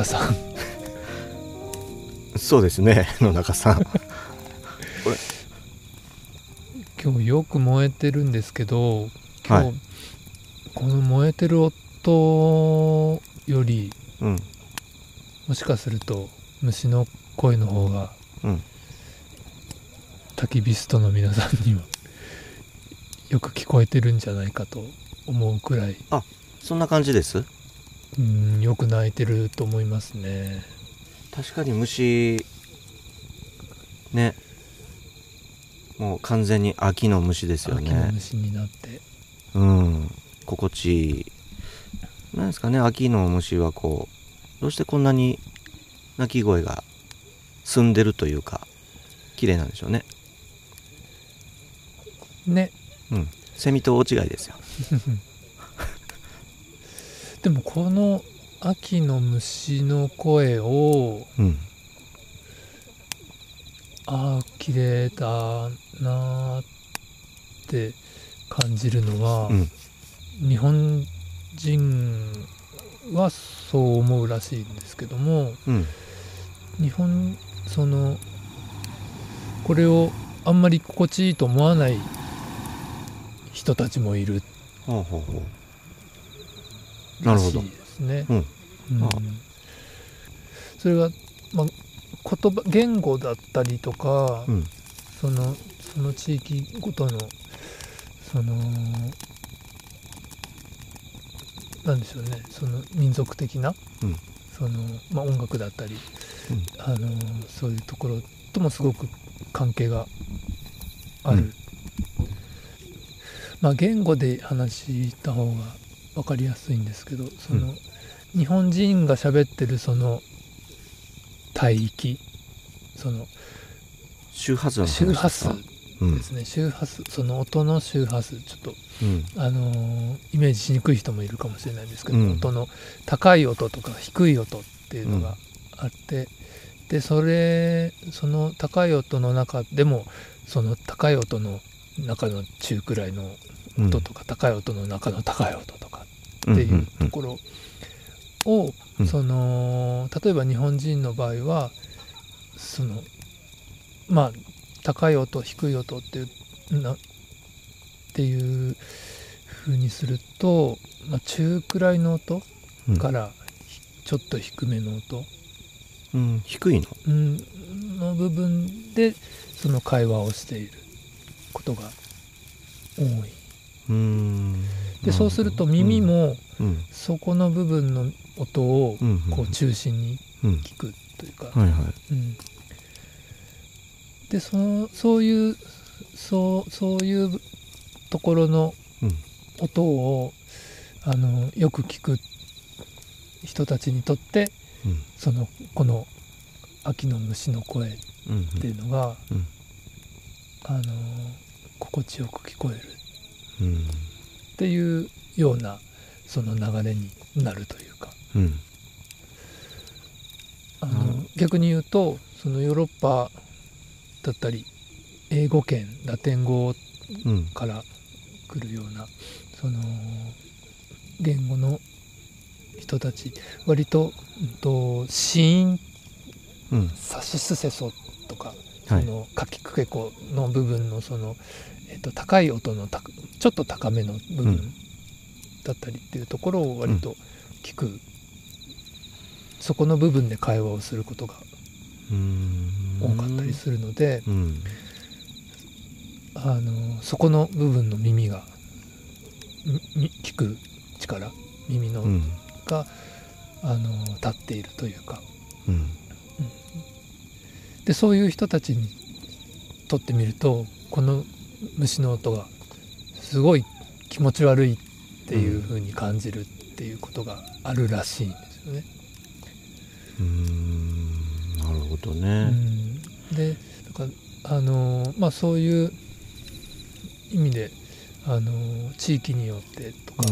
三田さん。そうですね野中さん。今日よく燃えてるんですけど今日、はい。この燃えてる音よりうん。もしかすると虫の声の方がうん。焚き火ストの皆さんにはよく聞こえてるんじゃないかと思うくらい。そんな感じですうんよく鳴いてると思いますね。確かに虫ね。もう完全に秋の虫ですよ秋のね虫になって。うん。心地いい。なんですかね秋の虫はこうどうしてこんなに鳴き声が澄んでるというか綺麗なんでしょうね。ね。うん。セミと大違いですよ でもこの秋の虫の声をうん。ああ綺麗だなーって感じるのは、うん。日本人はそう思うらしいんですけどもうん。日本そのこれをあんまり心地いいと思わない人たちもいる。ほうほうほう。ならしいですね。うん。うん。あ。それが、まあ、言葉言語だったりとか、うん。そのその地域ごとのそのなんでしょうね。その民族的な、うん。そのまあ、音楽だったり、うん。あのそういうところともすごく関係がある、うん。まあ言語で話した方が分かりやすいんですけどその、う日本人が喋ってるその帯域その周波数の話周波数うんですね、周波数その音の周波数。ちょっとうん。あのーイメージしにくい人もいるかもしれないんですけど、うん。音の高い音とか低い音っていうのがあって、でそれその高い音の中でもその高い音の中の中くらいの音とか、高い音の中の高い音とかっていうところを、うんその例えば日本人の場合はそのまあ高い音低い音っていうなっていう風にすると、まあ、中くらいの音うん。からひちょっと低めの音、うん。低いの？うん、の部分でその会話をしていることが多い。うんでそうすると耳もうん。そこの部分の音をこう中心にうん。聞くとい。うか、でそのそういうそうそういうところのうん。音をあのよく聞く人たちにとってうん。そのこの秋の虫の声っうん。ていうのが、うん。あの心地よく聞こえる。うんっていうようなその流れになるというか。うん。あの、うん。逆に言うとそのヨーロッパだったり英語圏ラテン語うんから来るようなその言語の人たち割と,、うん、と子音うん。サシスセソとかそはい。のかきくけこの部分のその、えっと高い音のたちょっと高めの部分うん。だったりっていうところを割と聞く、そこの部分で会話をすることがうん。多かったりするので、うん。あのそこの部分の耳が聞く力耳の、うん。があの立っているというか。うん。でそういう人たちにとってみるとこの虫の音がすごい気持ち悪いっていう風に感じるっていうことがあるらしいんですよね。うんなるほどうねん、でだからあのまあそういう意味であの地域によってとか、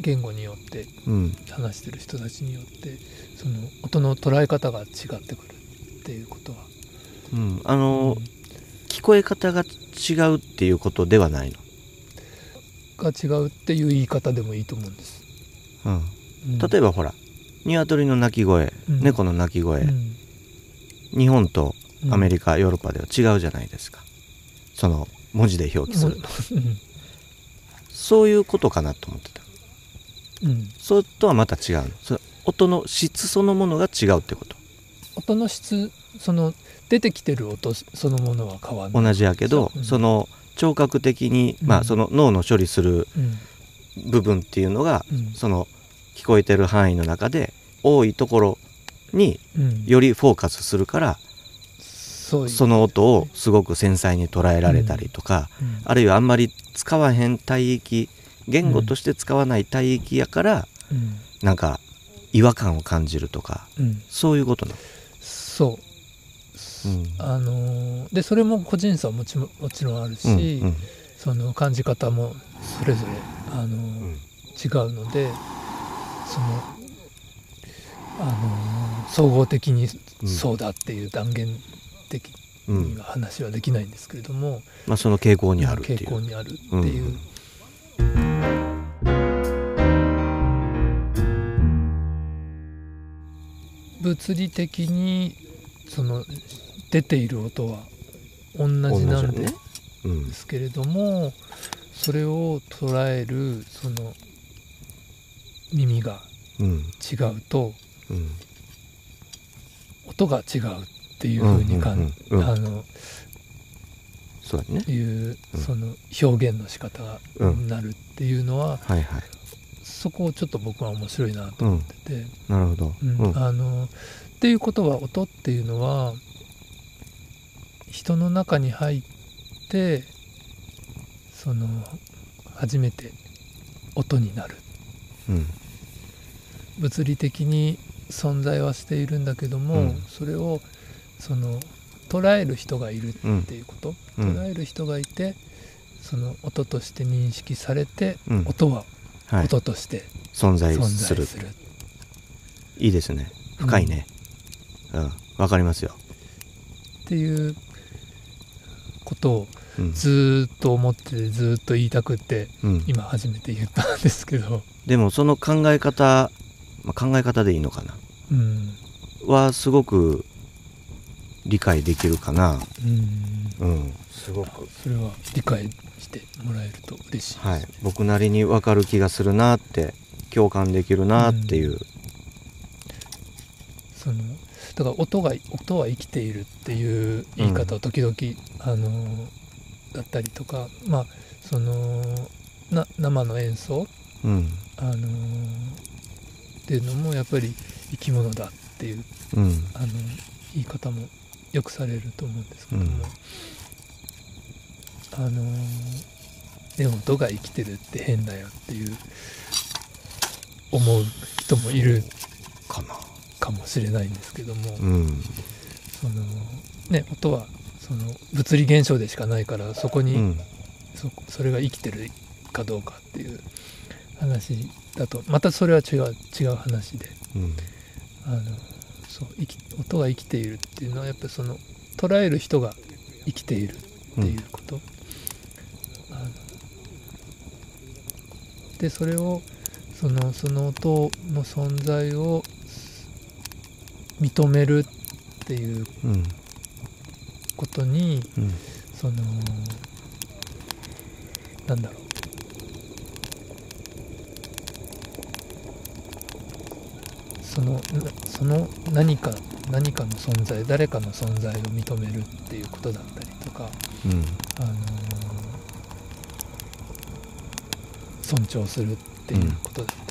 言語によってうん。話してる人たちによってその音の捉え方が違ってくるっていうことは、うん。あの聞こえ方が違うっていうことではないの？が違うっていう言い方でもいいと思うんです。うん。うん。例えばほら鶏の鳴き声、うん。猫の鳴き声、うん。日本とアメリリカ、ヨーロッパでは違うじゃないですか。その文字で表記する。とうん。そういうことかなと思ってた。うん。それとはまた違うの？それ音の質そのものが違うってこと？音の質その出てきてる音そのものは変わんない。同じやけどそううん。その聴覚的に、まうん。あその脳の処理するうん。部分っていうのが、うん。その聞こえてる範囲の中で多いところにうん。よりフォーカスするから、その音をすごく繊細に捉えられたりとか、うん。あるいはあんまり使わへん帯域言語として使わない帯域やから、うん。なんか違和感を感じるとかうん。そういうことなそう、うんあのーでそれも個人差はもちももちろんあるし、その感じ方もそれぞれ、あの違うのでその、あのー総合的にうんそうだっていう断言的うんには話はできないんですけれども、まあ、その傾向にあるっていう。傾向にあるっていう。物理的にその出ている音は同じなんですけれどもそれを捉えるその耳がうん。違うとうん。音が違うっていうふうにかん、あのそうだね。いううん。その表現の仕方がうんなるっていうのは、はいはい。そこをちょっと僕は面白いなとうん思ってて、なるほどあのっていうことは音っていうのは人の中に入ってその初めて音になる。うん。物理的に存在はしているんだけども、うん。それをその捉える人がいるうんっていうこと、うん。捉える人がいてその音として認識されて、うん。音ははい。音として存在存在する。する、いいですね。深いね。うん。わかりますよ。っていうことをうん。ずーっと思っててずーっと言いたくってうん。今初めて言ったんですけど、でもその考え方まあ考え方でいいのかな？うん。はすごく理解できるかな？うん、うん。すごく。それは理解してもらえると嬉しいです。はい。僕なりにわかる気がするなって共感できるなっていう。そのだから音が音は生きているっていう言い方を時々、あのだったりとかまあそのな生の演奏うん。あのっていうのもやっぱり生き物だっていううん。あの言い方もよくされると思うんですけども、あのでも音が生きてるって変だよっていう思う人もいるかなかもしれないんですけども、うん。そのね音はその物理現象でしかないからそこに、うん。そそれが生きてるかどうかっていう話だとまたそれは違う違う話でうん。あのそう生き音が生きているっていうのはやっぱりその捉える人が生きているっていうこと、あのでそれをそのその音の存在を認めるっていううん。ことにうん。そのなんだろう。そのなその何か何かの存在誰かの存在を認めるっていうことだったりとか、うん。あのー尊重するっていうことだっ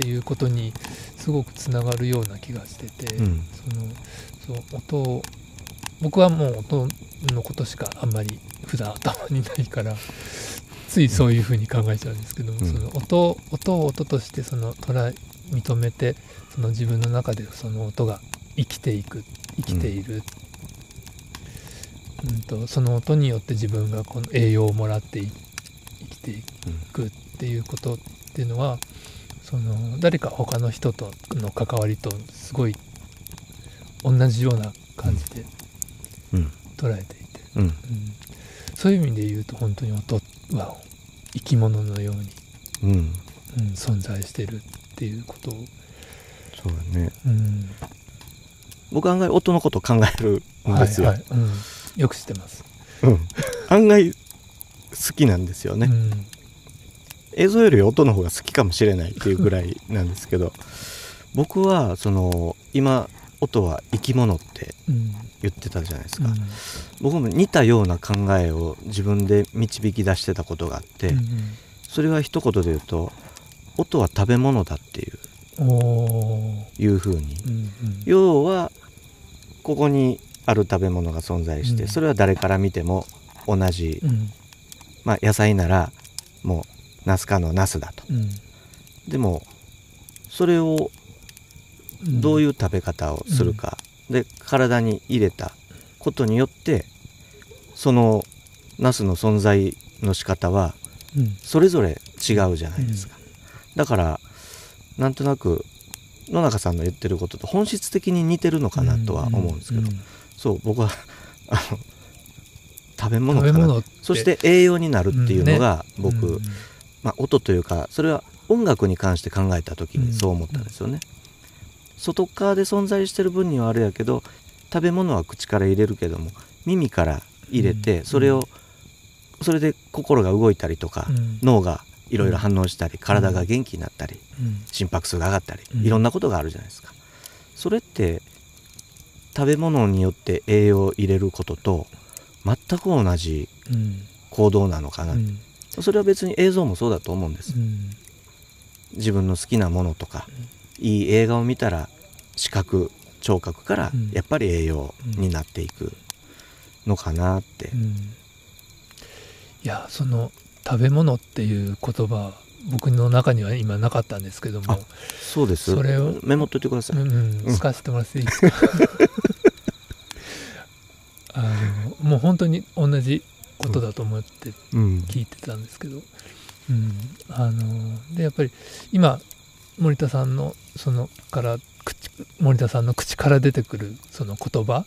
っていうことにすごくつながるような気がしてて、うん。そのそう音を僕はもう音のことしかあんまり普段頭にないからついそういうふうに考えちゃうんですけども、うん。その音音を音としてその捉え認めてその自分の中でその音が生きていく生きている、うん。とその音によって自分がこの栄養をもらってい生きていくっていうことっていうのはその誰か他の人との関わりとすごい同じような感じでうん。捉えていて、うん。うん。そういう意味で言うと本当に音は生き物のように、うん。うん、存在してるっていうことを。そうだね。うん。僕案外音のこと考えるんですよ、はいはい。うん、よく知ってます、うん、案外好きなんですよね、うん映像より音の方が好きかもしれないっていうぐらいなんですけど 僕はその今音は生き物ってうん。言ってたじゃないですか、うん。僕も似たような考えを自分で導き出してたことがあって、うんそれは一言で言うと音は食べ物だっていう。いうふうに。うんうん。要はここにある食べ物が存在して、うん。それは誰から見ても同じ、うん。まあ野菜ならもうナス科のナスだと。うん。でもそれをうん。どういう食べ方をするか、で体に入れたことによってそのナスの存在の仕方はうん。それぞれ違うじゃないですか、だからなんとなく野中さんの言ってることと本質的に似てるのかなとは思うんですけど、うそう僕はあの食べ物かなそして栄養になるっていうのが僕、うんまあ、音というかそれは音楽に関して考えた時にそう思ったんですよね、外側で存在してる分にはあれやけど食べ物は口から入れるけども耳から入れてうん。それをそれで心が動いたりとか、うん。脳がいろいろ反応したり体が元気になったりうん。心拍数が上がったりうん。いろんなことがあるじゃないですか。それって食べ物によって栄養を入れることと全く同じうん。行動なのかな、うんそれは別に映像もそうだと思うんです。うん。自分の好きなものとかいい映画を見たら視覚聴覚からうん。やっぱり栄養になっていくのかなって。う、ん。いやその食べ物っていう言葉僕の中には今なかったんですけども。あそうです。それをメモっといてください、うんうん、使わせてもらっていいですか？あのもう本当に同じことだと思ってうん。聞いてたんですけど、うん、あのでやっぱり今森田さんのそのから口森田さんの口から出てくるその言葉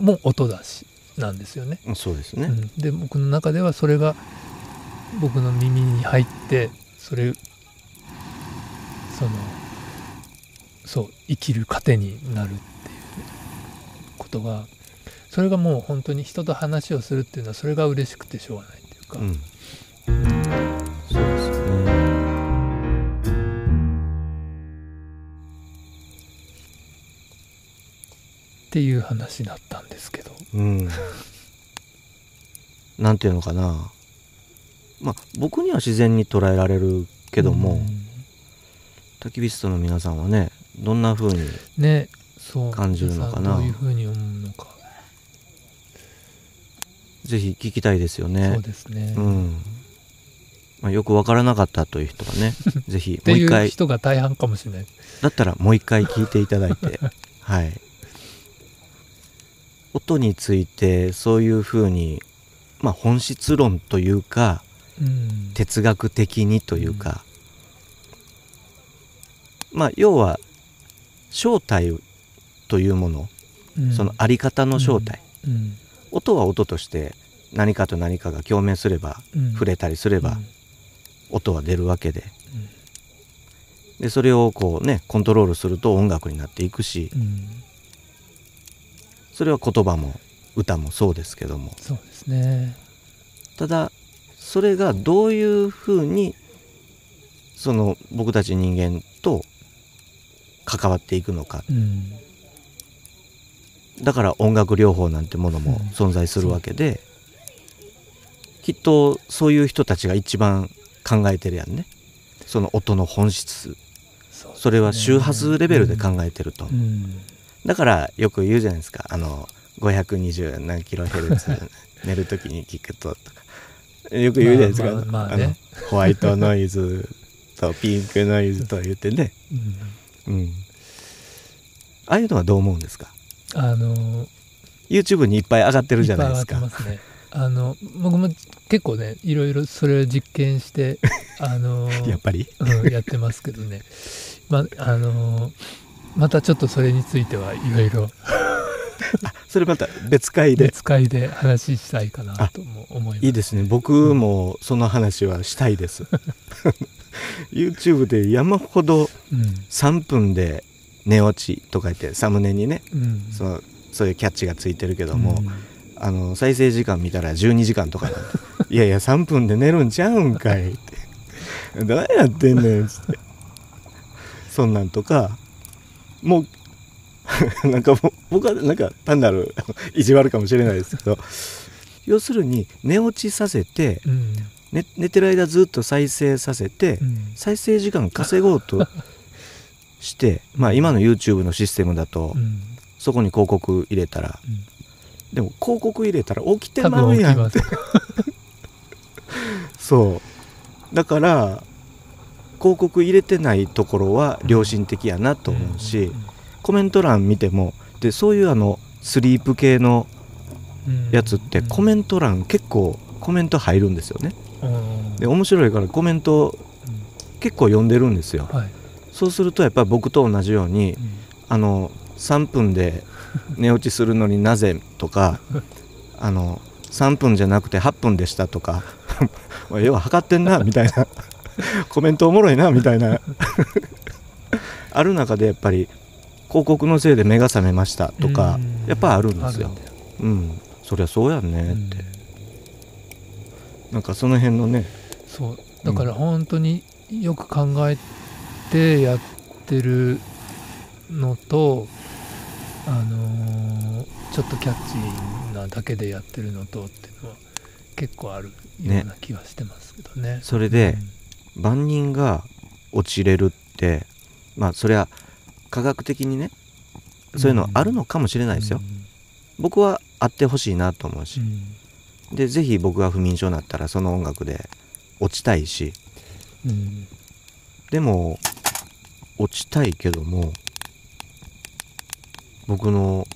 も音だしなんですよね。そうですね、うん、で僕の中ではそれが僕の耳に入ってそれそのそう生きる糧になるっていうことがそれがもう本当に人と話をするっていうのはそれが嬉しくてしょうがないっていうか、うん。うんそうですよね。っていう話だったんですけど、うん。なんていうのかな。まあ僕には自然に捉えられるけども、うん。焚き火ストの皆さんはねどんな風にねそう。感じるのかな。皆さんどういうふうに思うのか、ぜひ聞きたいですよね。そうですね、っうん。まあ、よくわからなかったという人はね ぜひもう一回。人が大半かもしれない。だったらもう一回聞いていただいて はい。音についてそういうふうにまあ本質論というかうん。哲学的にというか、まあ要は正体というもの、うん。そのあり方の正体、うん音は音として何かと何かが共鳴すればうん。触れたりすればうん。音は出るわけで。でそれをこうねコントロールすると音楽になっていくしうん。それは言葉も歌もそうですけども。そうですね。ただそれがどういうふうにその僕たち人間と関わっていくのか。うんだから音楽療法なんてものもうん。存在するわけで、きっとそういう人たちが一番考えてるやんね。その音の本質。それは周波数レベルで考えてると、うん。だからよく言うじゃないですか。あの520何キロヘルツ 寝るときに聞くととか。よく言うじゃないですか、まあのホワイトノイズとピンクノイズと言ってね、うん。うん、ああいうのはどう思うんですか？あの YouTube にいっぱい上がってるじゃないですか。あの僕も結構ねいろいろそれを実験して あのやっぱり？うん、やってますけどね。まあのまたちょっとそれについてはいろいろ。それまた別会で？別会で話したいかなとも思います。いいですね。僕もその話はしたいです。YouTube で山ほどうん。3分で寝落ちとか言ってサムネにねうん。そのそういうキャッチがついてるけども、うんあの再生時間見たら12時間とかなんで いやいや3分で寝るんちゃうんかいって。どうやってんねんっつって。そんなんとかもう なんかもう僕はなんか単なる 意地悪かもしれないですけど要するに寝落ちさせてうん。寝寝てる間ずっと再生させて、うん。再生時間稼ごうとしてまあ今の YouTube のシステムだと、うん。そこに広告入れたら。うん。でも広告入れたら起きて多まうやん分起きますそう。だから広告入れてないところは良心的やなと思うし、コメント欄見てもでそういうあのスリープ系のうん。やつってコメント欄結構コメント入るんですよね。うん。で面白いからコメント結構読んでるんですよ。はいそうするとやっぱり僕と同じようにうん。あの3分で寝落ちするのになぜとかあの3分じゃなくて8分でしたとか 要は測ってんなみたいな。コメントおもろいなみたいな。ある中でやっぱり広告のせいで目が覚めましたとかうん。やっぱあるんですよ。うん。そりゃそうやんねって、うん。なんかその辺のね。そう。だから本当によく考えてやってるのと、あのーちょっとキャッチーなだけでやってるのとっていうのは結構あるような気はしてますけどね。それで万人が落ちれるってまあそれは科学的にねそういうのあるのかもしれないですよ、僕はあってほしいなと思うし。う、ん。でぜひ僕が不眠症になったらその音楽で落ちたいし。うん。でも落ちたいけども僕の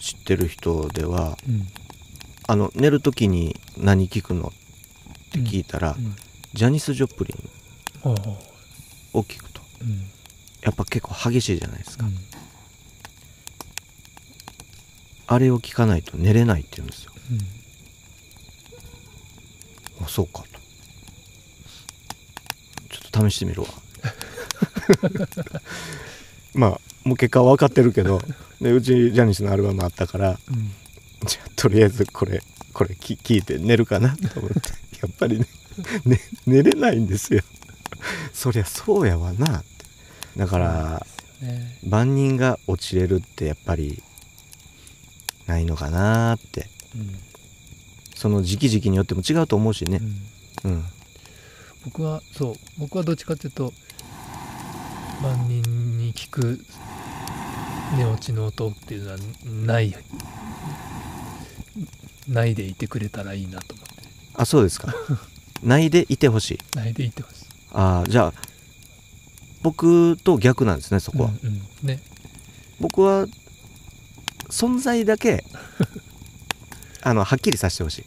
知ってる人ではうん。あの寝る時に何聞くのって聞いたら、うん。ジャニス・ジョプリンを聞くと。うん。やっぱ結構激しいじゃないですか、うん。あれを聞かないと寝れないって言うんですよ。あそうかと。ちょっと試してみるわ まあもう結果は分かってるけどでうちジャニスのアルバムあったからうん。うんじゃあとりあえずこれこれき聞いて寝るかなと思って。やっぱりねね寝れないんですよ。そりゃそうやわな。ってだからね。万人が落ちれるってやっぱりないのかなって。うん。その時期時期によっても違うと思うしね。うん。うん。僕はそう僕はどっちかっていうと万人に聞く寝落ちの音っていうのはないないでいてくれたらいいなと思って。あそうですか。ないでいてほしい。ないでいてほしい。ああじゃあ僕と逆なんですねそこは、うんうん。ね。僕は存在だけ あのはっきりさせてほしい。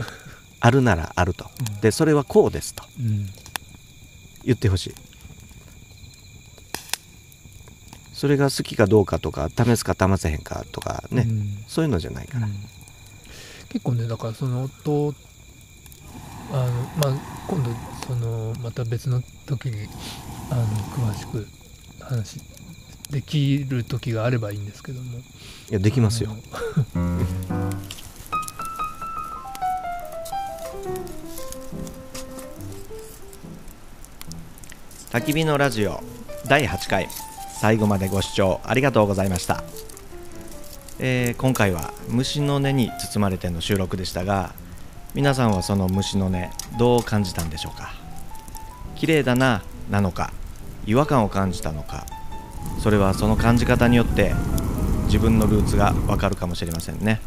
あるならあると。うんでそれはこうですと。うん。言ってほしいそれが好きかどうかとか試すか試せへんかとかね、うん。そういうのじゃないから、うん。結構ねだからその音あのまあ今度そのまた別の時にあの詳しく話できる時があればいいんですけども。いやできますよ。焚き火のラジオ第8回最後までご視聴ありがとうございました、えー今回は虫の音に包まれての収録でしたが皆さんはその虫の音どう感じたんでしょうか？綺麗だななのか違和感を感じたのかそれはその感じ方によって自分のルーツがわかるかもしれませんね。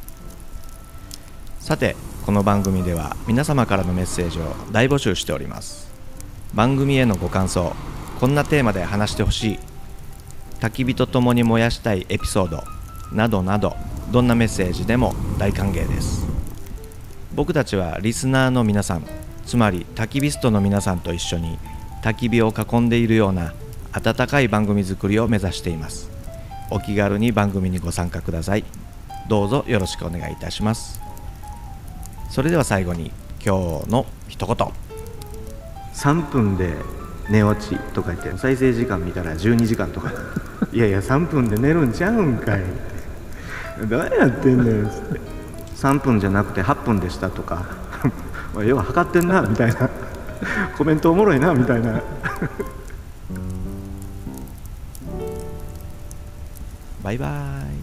さてこの番組では皆様からのメッセージを大募集しております。番組へのご感想こんなテーマで話してほしい焚き火とともに燃やしたいエピソードなどなどどんなメッセージでも大歓迎です。僕たちはリスナーの皆さんつまり焚き火ストの皆さんと一緒に焚き火を囲んでいるような温かい番組作りを目指しています。お気軽に番組にご参加ください。どうぞよろしくお願いいたします。それでは最後に今日の一言。3分で寝落ちとか言って再生時間見たら12時間とか。いやいや3分で寝るんちゃうんかい。どうやってんねん。っつって3分じゃなくて8分でしたとか。要は測ってんなみたいな。コメントおもろいなみたいな。バイバイ